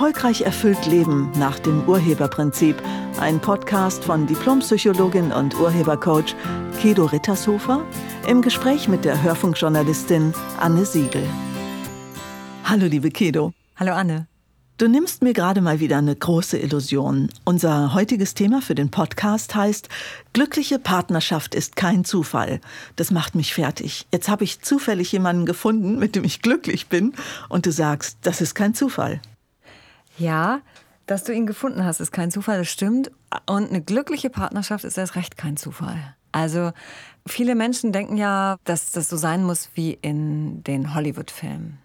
Erfolgreich erfüllt Leben nach dem Urheberprinzip. Ein Podcast von Diplompsychologin und Urhebercoach Kedo Rittershofer im Gespräch mit der Hörfunkjournalistin Anne Siegel. Hallo liebe Kedo. Hallo Anne. Du nimmst mir gerade mal wieder eine große Illusion. Unser heutiges Thema für den Podcast heißt Glückliche Partnerschaft ist kein Zufall. Das macht mich fertig. Jetzt habe ich zufällig jemanden gefunden, mit dem ich glücklich bin, und du sagst, das ist kein Zufall. Ja, dass du ihn gefunden hast, ist kein Zufall, das stimmt. Und eine glückliche Partnerschaft ist erst recht kein Zufall. Also viele Menschen denken ja, dass das so sein muss wie in den Hollywood-Filmen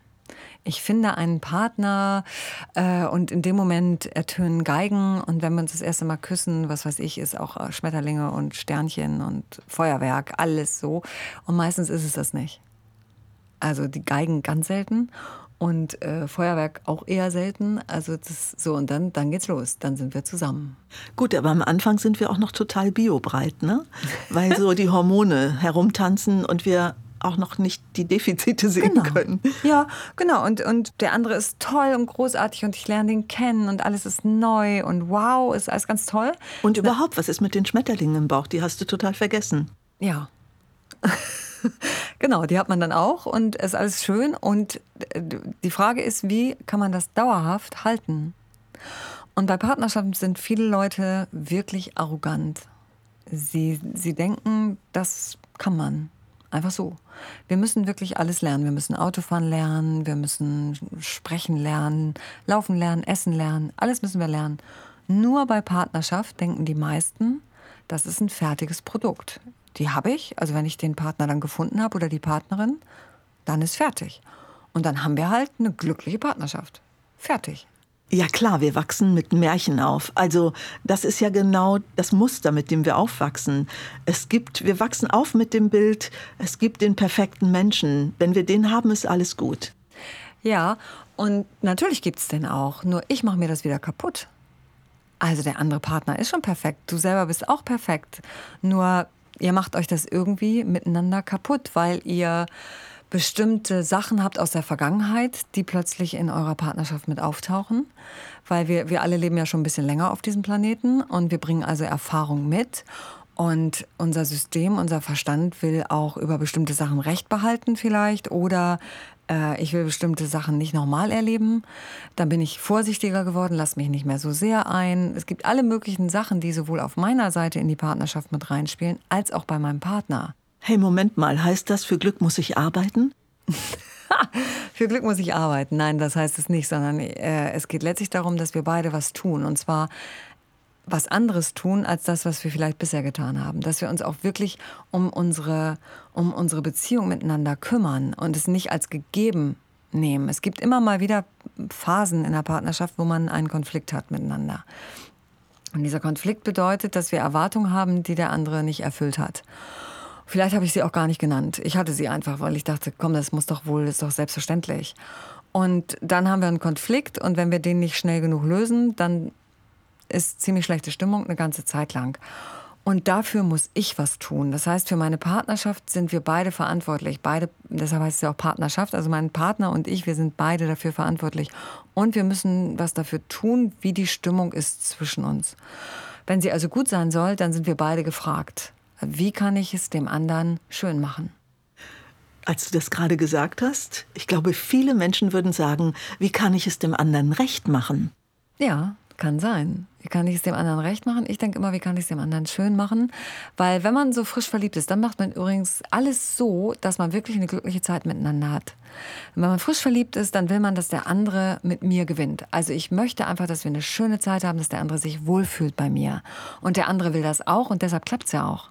ich finde einen Partner äh, und in dem Moment ertönen Geigen und wenn wir uns das erste Mal küssen, was weiß ich, ist auch äh, Schmetterlinge und Sternchen und Feuerwerk, alles so. Und meistens ist es das nicht. Also die Geigen ganz selten und äh, Feuerwerk auch eher selten. Also das so und dann dann geht's los. Dann sind wir zusammen. Gut, aber am Anfang sind wir auch noch total biobreit, ne? Weil so die Hormone herumtanzen und wir auch noch nicht die Defizite sehen genau. können. Ja, genau. Und, und der andere ist toll und großartig und ich lerne den kennen und alles ist neu und wow, ist alles ganz toll. Und überhaupt, was ist mit den Schmetterlingen im Bauch? Die hast du total vergessen. Ja. genau, die hat man dann auch und es ist alles schön. Und äh, die Frage ist, wie kann man das dauerhaft halten? Und bei Partnerschaften sind viele Leute wirklich arrogant. Sie, sie denken, das kann man. Einfach so. Wir müssen wirklich alles lernen. Wir müssen Autofahren lernen, wir müssen sprechen lernen, laufen lernen, essen lernen. Alles müssen wir lernen. Nur bei Partnerschaft denken die meisten, das ist ein fertiges Produkt. Die habe ich, also wenn ich den Partner dann gefunden habe oder die Partnerin, dann ist fertig. Und dann haben wir halt eine glückliche Partnerschaft. Fertig. Ja klar, wir wachsen mit Märchen auf. Also das ist ja genau das Muster, mit dem wir aufwachsen. Es gibt, wir wachsen auf mit dem Bild, es gibt den perfekten Menschen. Wenn wir den haben, ist alles gut. Ja, und natürlich gibt es den auch. Nur ich mache mir das wieder kaputt. Also der andere Partner ist schon perfekt. Du selber bist auch perfekt. Nur ihr macht euch das irgendwie miteinander kaputt, weil ihr bestimmte Sachen habt aus der Vergangenheit, die plötzlich in eurer Partnerschaft mit auftauchen. Weil wir, wir alle leben ja schon ein bisschen länger auf diesem Planeten und wir bringen also Erfahrung mit. Und unser System, unser Verstand will auch über bestimmte Sachen Recht behalten vielleicht oder äh, ich will bestimmte Sachen nicht nochmal erleben. Dann bin ich vorsichtiger geworden, lass mich nicht mehr so sehr ein. Es gibt alle möglichen Sachen, die sowohl auf meiner Seite in die Partnerschaft mit reinspielen, als auch bei meinem Partner. Hey, Moment mal, heißt das, für Glück muss ich arbeiten? für Glück muss ich arbeiten. Nein, das heißt es nicht, sondern äh, es geht letztlich darum, dass wir beide was tun. Und zwar was anderes tun, als das, was wir vielleicht bisher getan haben. Dass wir uns auch wirklich um unsere, um unsere Beziehung miteinander kümmern und es nicht als gegeben nehmen. Es gibt immer mal wieder Phasen in der Partnerschaft, wo man einen Konflikt hat miteinander. Und dieser Konflikt bedeutet, dass wir Erwartungen haben, die der andere nicht erfüllt hat. Vielleicht habe ich sie auch gar nicht genannt. Ich hatte sie einfach, weil ich dachte, komm, das muss doch wohl, das ist doch selbstverständlich. Und dann haben wir einen Konflikt und wenn wir den nicht schnell genug lösen, dann ist ziemlich schlechte Stimmung eine ganze Zeit lang. Und dafür muss ich was tun. Das heißt, für meine Partnerschaft sind wir beide verantwortlich. Beide, deshalb heißt es ja auch Partnerschaft. Also mein Partner und ich, wir sind beide dafür verantwortlich. Und wir müssen was dafür tun, wie die Stimmung ist zwischen uns. Wenn sie also gut sein soll, dann sind wir beide gefragt. Wie kann ich es dem anderen schön machen? Als du das gerade gesagt hast, ich glaube, viele Menschen würden sagen, wie kann ich es dem anderen recht machen? Ja, kann sein. Wie kann ich es dem anderen recht machen? Ich denke immer, wie kann ich es dem anderen schön machen? Weil wenn man so frisch verliebt ist, dann macht man übrigens alles so, dass man wirklich eine glückliche Zeit miteinander hat. wenn man frisch verliebt ist, dann will man, dass der andere mit mir gewinnt. Also ich möchte einfach, dass wir eine schöne Zeit haben, dass der andere sich wohlfühlt bei mir. Und der andere will das auch und deshalb klappt es ja auch.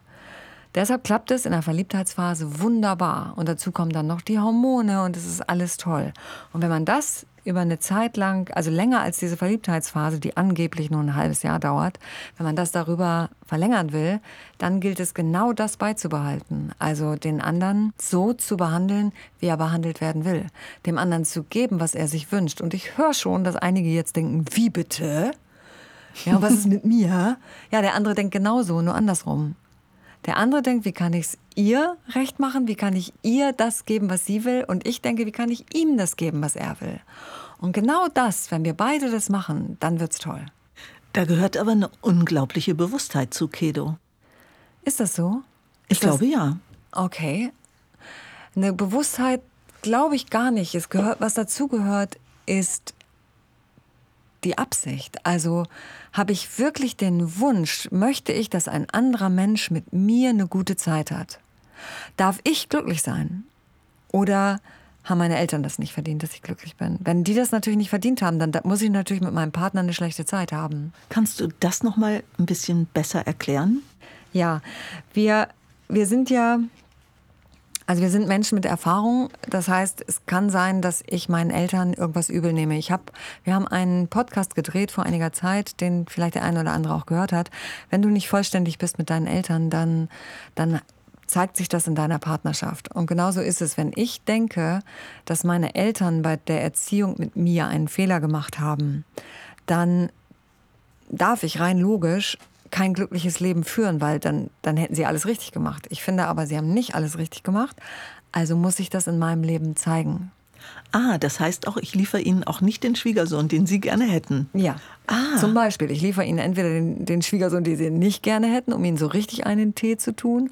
Deshalb klappt es in der Verliebtheitsphase wunderbar. Und dazu kommen dann noch die Hormone und es ist alles toll. Und wenn man das über eine Zeit lang, also länger als diese Verliebtheitsphase, die angeblich nur ein halbes Jahr dauert, wenn man das darüber verlängern will, dann gilt es genau das beizubehalten. Also den anderen so zu behandeln, wie er behandelt werden will. Dem anderen zu geben, was er sich wünscht. Und ich höre schon, dass einige jetzt denken, wie bitte? Ja, was ist mit mir? Ja, der andere denkt genauso, nur andersrum. Der andere denkt, wie kann ich es ihr recht machen? Wie kann ich ihr das geben, was sie will? Und ich denke, wie kann ich ihm das geben, was er will? Und genau das, wenn wir beide das machen, dann wird's toll. Da gehört aber eine unglaubliche Bewusstheit zu Kedo. Ist das so? Ich Ist das- glaube ja. Okay. Eine Bewusstheit glaube ich gar nicht. Es gehört, was dazu gehört, ist die Absicht. Also habe ich wirklich den Wunsch, möchte ich, dass ein anderer Mensch mit mir eine gute Zeit hat? Darf ich glücklich sein? Oder haben meine Eltern das nicht verdient, dass ich glücklich bin? Wenn die das natürlich nicht verdient haben, dann da- muss ich natürlich mit meinem Partner eine schlechte Zeit haben. Kannst du das noch mal ein bisschen besser erklären? Ja, wir, wir sind ja, also wir sind Menschen mit Erfahrung. Das heißt, es kann sein, dass ich meinen Eltern irgendwas übel nehme. Ich hab, wir haben einen Podcast gedreht vor einiger Zeit, den vielleicht der eine oder andere auch gehört hat. Wenn du nicht vollständig bist mit deinen Eltern, dann, dann zeigt sich das in deiner Partnerschaft. Und genauso ist es, wenn ich denke, dass meine Eltern bei der Erziehung mit mir einen Fehler gemacht haben, dann darf ich rein logisch kein glückliches Leben führen, weil dann, dann hätten sie alles richtig gemacht. Ich finde aber, sie haben nicht alles richtig gemacht. Also muss ich das in meinem Leben zeigen. Ah, das heißt auch, ich liefere Ihnen auch nicht den Schwiegersohn, den Sie gerne hätten. Ja. Ah. Zum Beispiel, ich liefere ihnen entweder den, den Schwiegersohn, den sie nicht gerne hätten, um ihnen so richtig einen Tee zu tun,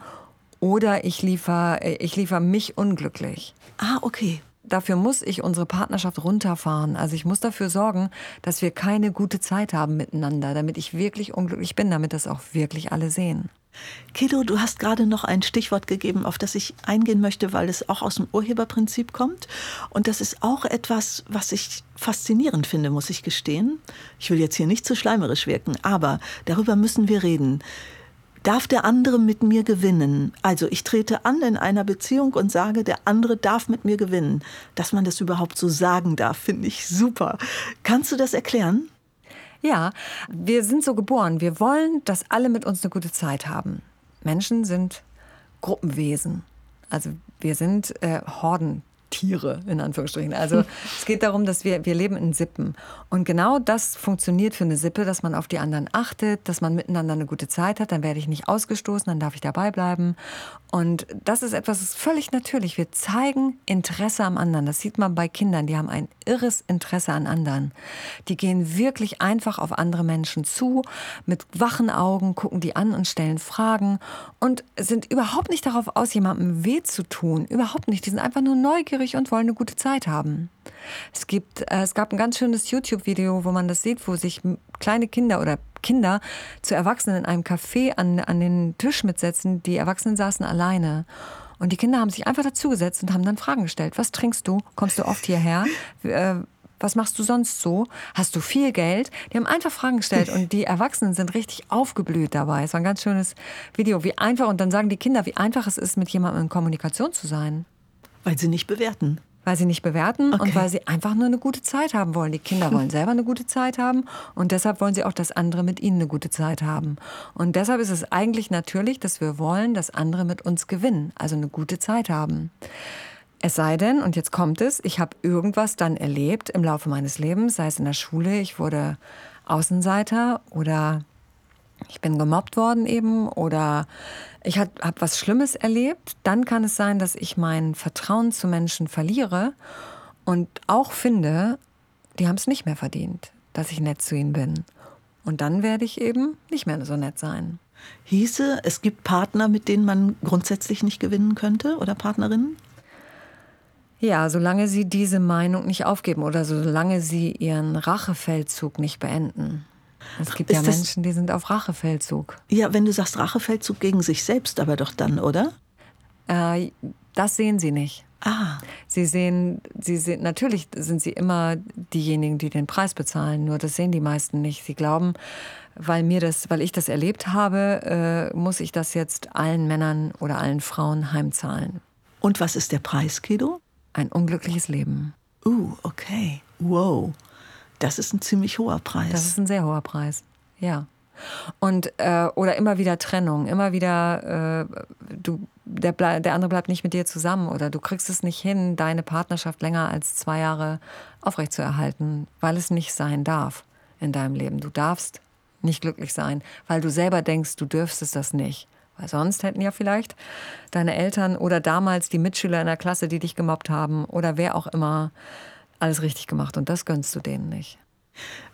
oder ich liefere ich liefer mich unglücklich. Ah, okay. Dafür muss ich unsere Partnerschaft runterfahren. Also ich muss dafür sorgen, dass wir keine gute Zeit haben miteinander, damit ich wirklich unglücklich bin, damit das auch wirklich alle sehen. Kedo, du hast gerade noch ein Stichwort gegeben, auf das ich eingehen möchte, weil es auch aus dem Urheberprinzip kommt. Und das ist auch etwas, was ich faszinierend finde, muss ich gestehen. Ich will jetzt hier nicht zu schleimerisch wirken, aber darüber müssen wir reden. Darf der andere mit mir gewinnen? Also ich trete an in einer Beziehung und sage, der andere darf mit mir gewinnen. Dass man das überhaupt so sagen darf, finde ich super. Kannst du das erklären? Ja, wir sind so geboren. Wir wollen, dass alle mit uns eine gute Zeit haben. Menschen sind Gruppenwesen. Also wir sind äh, Hordentiere, in Anführungsstrichen. Also es geht darum, dass wir, wir leben in Sippen. Und genau das funktioniert für eine Sippe, dass man auf die anderen achtet, dass man miteinander eine gute Zeit hat. Dann werde ich nicht ausgestoßen, dann darf ich dabei bleiben. Und das ist etwas, das ist völlig natürlich. Wir zeigen Interesse am anderen. Das sieht man bei Kindern. Die haben ein irres Interesse an anderen. Die gehen wirklich einfach auf andere Menschen zu, mit wachen Augen, gucken die an und stellen Fragen und sind überhaupt nicht darauf aus, jemandem weh zu tun. Überhaupt nicht. Die sind einfach nur neugierig und wollen eine gute Zeit haben. Es, gibt, äh, es gab ein ganz schönes YouTube-Video, wo man das sieht, wo sich kleine Kinder oder Kinder zu Erwachsenen in einem Café an, an den Tisch mitsetzen. Die Erwachsenen saßen alleine. Und die Kinder haben sich einfach dazugesetzt und haben dann Fragen gestellt. Was trinkst du? Kommst du oft hierher? Äh, was machst du sonst so? Hast du viel Geld? Die haben einfach Fragen gestellt und die Erwachsenen sind richtig aufgeblüht dabei. Es war ein ganz schönes Video, wie einfach, und dann sagen die Kinder, wie einfach es ist, mit jemandem in Kommunikation zu sein. Weil sie nicht bewerten. Weil sie nicht bewerten Okay. und weil sie einfach nur eine gute Zeit haben wollen. Die Kinder wollen selber eine gute Zeit haben und deshalb wollen sie auch, dass andere mit ihnen eine gute Zeit haben. Und deshalb ist es eigentlich natürlich, dass wir wollen, dass andere mit uns gewinnen, also eine gute Zeit haben. Es sei denn, und jetzt kommt es, ich habe irgendwas dann erlebt im Laufe meines Lebens, sei es in der Schule, ich wurde Außenseiter oder ich bin gemobbt worden eben oder ich habe hab was Schlimmes erlebt, dann kann es sein, dass ich mein Vertrauen zu Menschen verliere und auch finde, die haben es nicht mehr verdient, dass ich nett zu ihnen bin. Und dann werde ich eben nicht mehr so nett sein. Hieße, es gibt Partner, mit denen man grundsätzlich nicht gewinnen könnte oder Partnerinnen? Ja, solange sie diese Meinung nicht aufgeben oder solange sie ihren Rachefeldzug nicht beenden. Es gibt ja das- Menschen, die sind auf Rachefeldzug. Ja, wenn du sagst Rachefeldzug gegen sich selbst, aber doch dann, oder? Äh, das sehen sie nicht. Ah, Sie sehen, sie sehen, natürlich sind sie immer diejenigen, die den Preis bezahlen. Nur das sehen die meisten nicht. Sie glauben, weil mir das, weil ich das erlebt habe, äh, muss ich das jetzt allen Männern oder allen Frauen heimzahlen. und was ist der Preis, Kedo? Ein unglückliches Leben. Uh, okay. Wow. Das ist ein ziemlich hoher Preis. Das ist ein sehr hoher Preis. Ja. Und äh, oder immer wieder Trennung, immer wieder äh, du der, der andere bleibt nicht mit dir zusammen oder du kriegst es nicht hin, deine Partnerschaft länger als zwei Jahre aufrechtzuerhalten, weil es nicht sein darf in deinem Leben. Du darfst nicht glücklich sein, weil du selber denkst, du dürftest das nicht. Weil sonst hätten ja vielleicht deine Eltern oder damals die Mitschüler in der Klasse, die dich gemobbt haben oder wer auch immer alles richtig gemacht und das gönnst du denen nicht.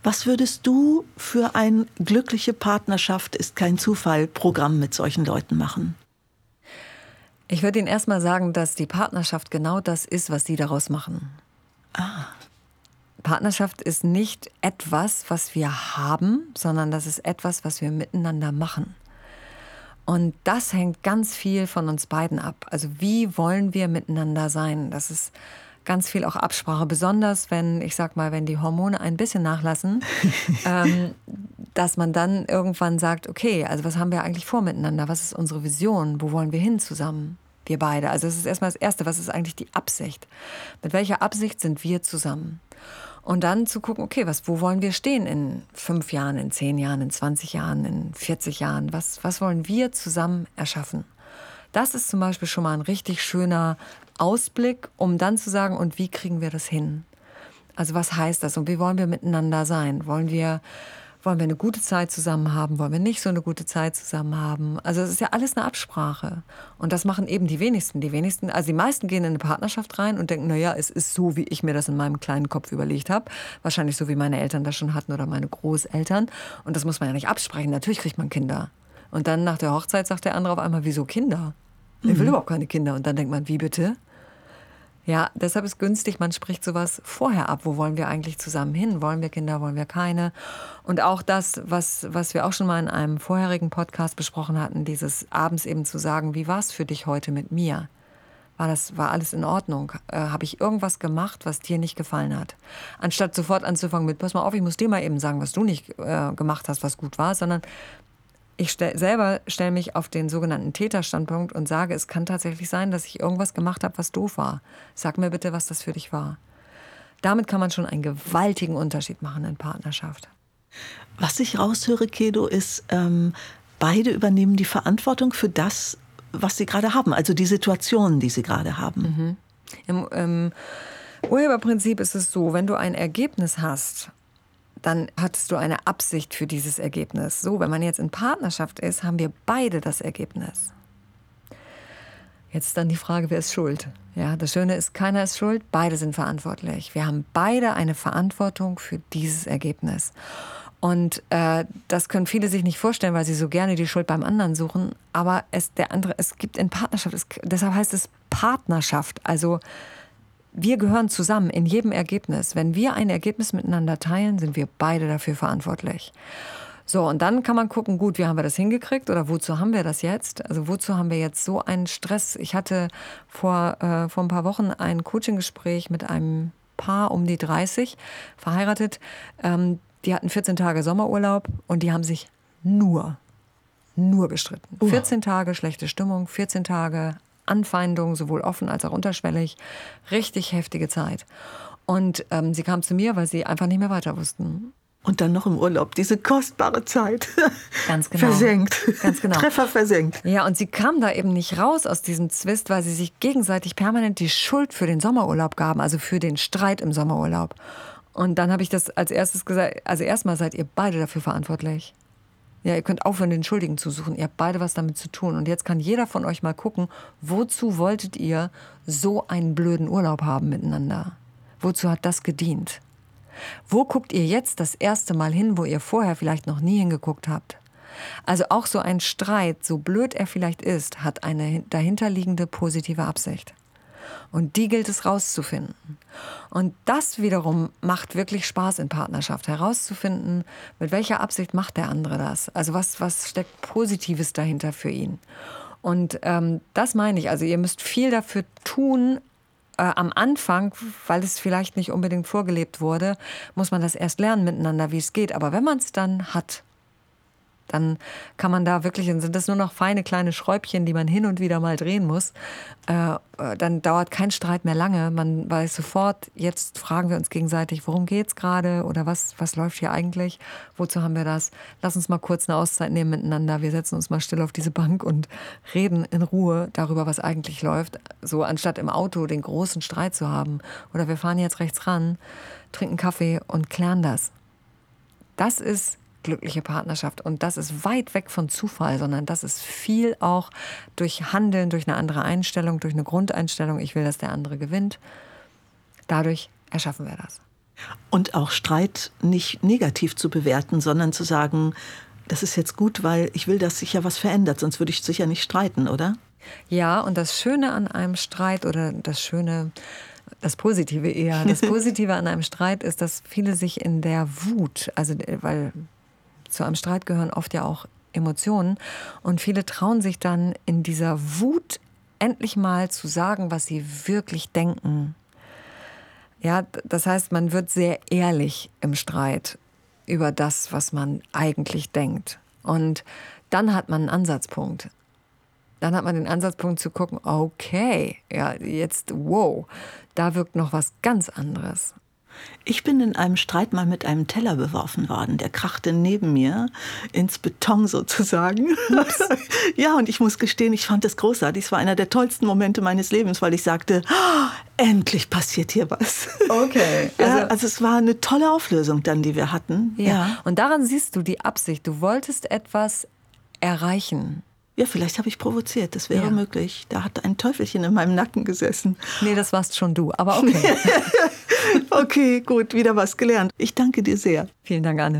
Was würdest du für ein glückliche Partnerschaft ist kein Zufall Programm mit solchen Leuten machen? Ich würde Ihnen erstmal sagen, dass die Partnerschaft genau das ist, was Sie daraus machen. Ah. Partnerschaft ist nicht etwas, was wir haben, sondern das ist etwas, was wir miteinander machen. Und das hängt ganz viel von uns beiden ab. Also wie wollen wir miteinander sein? Das ist ganz viel auch Absprache, besonders wenn, ich sag mal, wenn die Hormone ein bisschen nachlassen, ähm, dass man dann irgendwann sagt, okay, also was haben wir eigentlich vor miteinander? Was ist unsere Vision? Wo wollen wir hin zusammen? Wir beide. Also das ist erstmal das Erste, was ist eigentlich die Absicht? Mit welcher Absicht sind wir zusammen? Und dann zu gucken, okay, was, wo wollen wir stehen in fünf Jahren, in zehn Jahren, in 20 Jahren, in 40 Jahren? Was, was wollen wir zusammen erschaffen? Das ist zum Beispiel schon mal ein richtig schöner Ausblick, um dann zu sagen, und wie kriegen wir das hin? Also was heißt das und wie wollen wir miteinander sein? Wollen wir wollen wir eine gute Zeit zusammen haben? Wollen wir nicht so eine gute Zeit zusammen haben? Also es ist ja alles eine Absprache. Und das machen eben die wenigsten. Die wenigsten, also die meisten gehen in eine Partnerschaft rein und denken, naja, es ist so, wie ich mir das in meinem kleinen Kopf überlegt habe. Wahrscheinlich so, wie meine Eltern das schon hatten oder meine Großeltern. Und das muss man ja nicht absprechen. Natürlich kriegt man Kinder. Und dann nach der Hochzeit sagt der andere auf einmal, wieso Kinder? Ich will mhm. überhaupt keine Kinder. Und dann denkt man, wie bitte? Ja, deshalb ist günstig, man spricht sowas vorher ab. Wo wollen wir eigentlich zusammen hin? Wollen wir Kinder, wollen wir keine? Und auch das, was, was wir auch schon mal in einem vorherigen Podcast besprochen hatten, dieses abends eben zu sagen, wie war es für dich heute mit mir? War das, war alles in Ordnung? Äh, Habe ich irgendwas gemacht, was dir nicht gefallen hat? Anstatt sofort anzufangen mit, pass mal auf, ich muss dir mal eben sagen, was du nicht äh, gemacht hast, was gut war, sondern ich stell, selber stelle mich auf den sogenannten Täterstandpunkt und sage, es kann tatsächlich sein, dass ich irgendwas gemacht habe, was doof war. Sag mir bitte, was das für dich war. Damit kann man schon einen gewaltigen Unterschied machen in Partnerschaft. Was ich raushöre, Kedo, ist, ähm, beide übernehmen die Verantwortung für das, was sie gerade haben, also die Situationen, die sie gerade haben. Mhm. Im ähm, Urheberprinzip ist es so, wenn du ein Ergebnis hast dann hattest du eine Absicht für dieses Ergebnis. So, wenn man jetzt in Partnerschaft ist, haben wir beide das Ergebnis. Jetzt dann die Frage, wer ist schuld? Ja, das Schöne ist, keiner ist schuld, beide sind verantwortlich. Wir haben beide eine Verantwortung für dieses Ergebnis. Und äh, das können viele sich nicht vorstellen, weil sie so gerne die Schuld beim anderen suchen. Aber es, der andere, es gibt in Partnerschaft, es, deshalb heißt es Partnerschaft. Also wir gehören zusammen in jedem Ergebnis. Wenn wir ein Ergebnis miteinander teilen, sind wir beide dafür verantwortlich. So, und dann kann man gucken, gut, wie haben wir das hingekriegt oder wozu haben wir das jetzt? Also wozu haben wir jetzt so einen Stress? Ich hatte vor, äh, vor ein paar Wochen ein Coaching-Gespräch mit einem Paar um die 30, verheiratet. Ähm, die hatten 14 Tage Sommerurlaub und die haben sich nur, nur gestritten. Uh. 14 Tage schlechte Stimmung, 14 Tage Anfeindungen, sowohl offen als auch unterschwellig. Richtig heftige Zeit. Und ähm, sie kam zu mir, weil sie einfach nicht mehr weiter wussten. Und dann noch im Urlaub, diese kostbare Zeit. Ganz genau. Versenkt. Ganz genau. Treffer versenkt. Ja, und sie kam da eben nicht raus aus diesem Zwist, weil sie sich gegenseitig permanent die Schuld für den Sommerurlaub gaben, also für den Streit im Sommerurlaub. Und dann habe ich das als erstes gesagt, also erstmal seid ihr beide dafür verantwortlich. Ja, ihr könnt aufhören, den Schuldigen zu suchen. Ihr habt beide was damit zu tun. Und jetzt kann jeder von euch mal gucken, wozu wolltet ihr so einen blöden Urlaub haben miteinander? Wozu hat das gedient? Wo guckt ihr jetzt das erste Mal hin, wo ihr vorher vielleicht noch nie hingeguckt habt? Also auch so ein Streit, so blöd er vielleicht ist, hat eine dahinterliegende positive Absicht. Und die gilt es rauszufinden. Und das wiederum macht wirklich Spaß in Partnerschaft, herauszufinden, mit welcher Absicht macht der andere das. Also was, was steckt Positives dahinter für ihn. Und ähm, das meine ich. Also ihr müsst viel dafür tun, äh, am Anfang, weil es vielleicht nicht unbedingt vorgelebt wurde, muss man das erst lernen miteinander, wie es geht. Aber wenn man es dann hat, dann kann man da wirklich, dann sind das nur noch feine kleine Schräubchen, die man hin und wieder mal drehen muss. Äh, äh, dann dauert kein Streit mehr lange. Man weiß sofort, jetzt fragen wir uns gegenseitig, worum geht's gerade oder was, was läuft hier eigentlich? Wozu haben wir das? Lass uns mal kurz eine Auszeit nehmen miteinander. Wir setzen uns mal still auf diese Bank und reden in Ruhe darüber, was eigentlich läuft. So anstatt im Auto den großen Streit zu haben. Oder wir fahren jetzt rechts ran, trinken Kaffee und klären das. Das ist glückliche Partnerschaft. Und das ist weit weg von Zufall, sondern das ist viel auch durch Handeln, durch eine andere Einstellung, durch eine Grundeinstellung. Ich will, dass der andere gewinnt. Dadurch erschaffen wir das. Und auch Streit nicht negativ zu bewerten, sondern zu sagen, das ist jetzt gut, weil ich will, dass sich ja was verändert, sonst würde ich sicher nicht streiten, oder? Ja, und das Schöne an einem Streit oder das Schöne, das Positive eher, das Positive an einem Streit ist, dass viele sich in der Wut, also weil zu einem Streit gehören oft ja auch Emotionen und viele trauen sich dann in dieser Wut endlich mal zu sagen, was sie wirklich denken. Ja, das heißt, man wird sehr ehrlich im Streit über das, was man eigentlich denkt. Und dann hat man einen Ansatzpunkt. Dann hat man den Ansatzpunkt zu gucken, okay, ja, jetzt, wow, da wirkt noch was ganz anderes. Ich bin in einem Streit mal mit einem Teller beworfen worden. Der krachte neben mir ins Beton sozusagen. ja, und ich muss gestehen, ich fand das großartig. Es war einer der tollsten Momente meines Lebens, weil ich sagte, oh, endlich passiert hier was. Okay. Also, ja, also es war eine tolle Auflösung dann, die wir hatten. Ja. ja. Und daran siehst du die Absicht. Du wolltest etwas erreichen. Ja, vielleicht habe ich provoziert, das wäre ja. möglich. Da hat ein Teufelchen in meinem Nacken gesessen. Nee, das warst schon du, aber okay. okay, gut, wieder was gelernt. Ich danke dir sehr. Vielen Dank, Anne.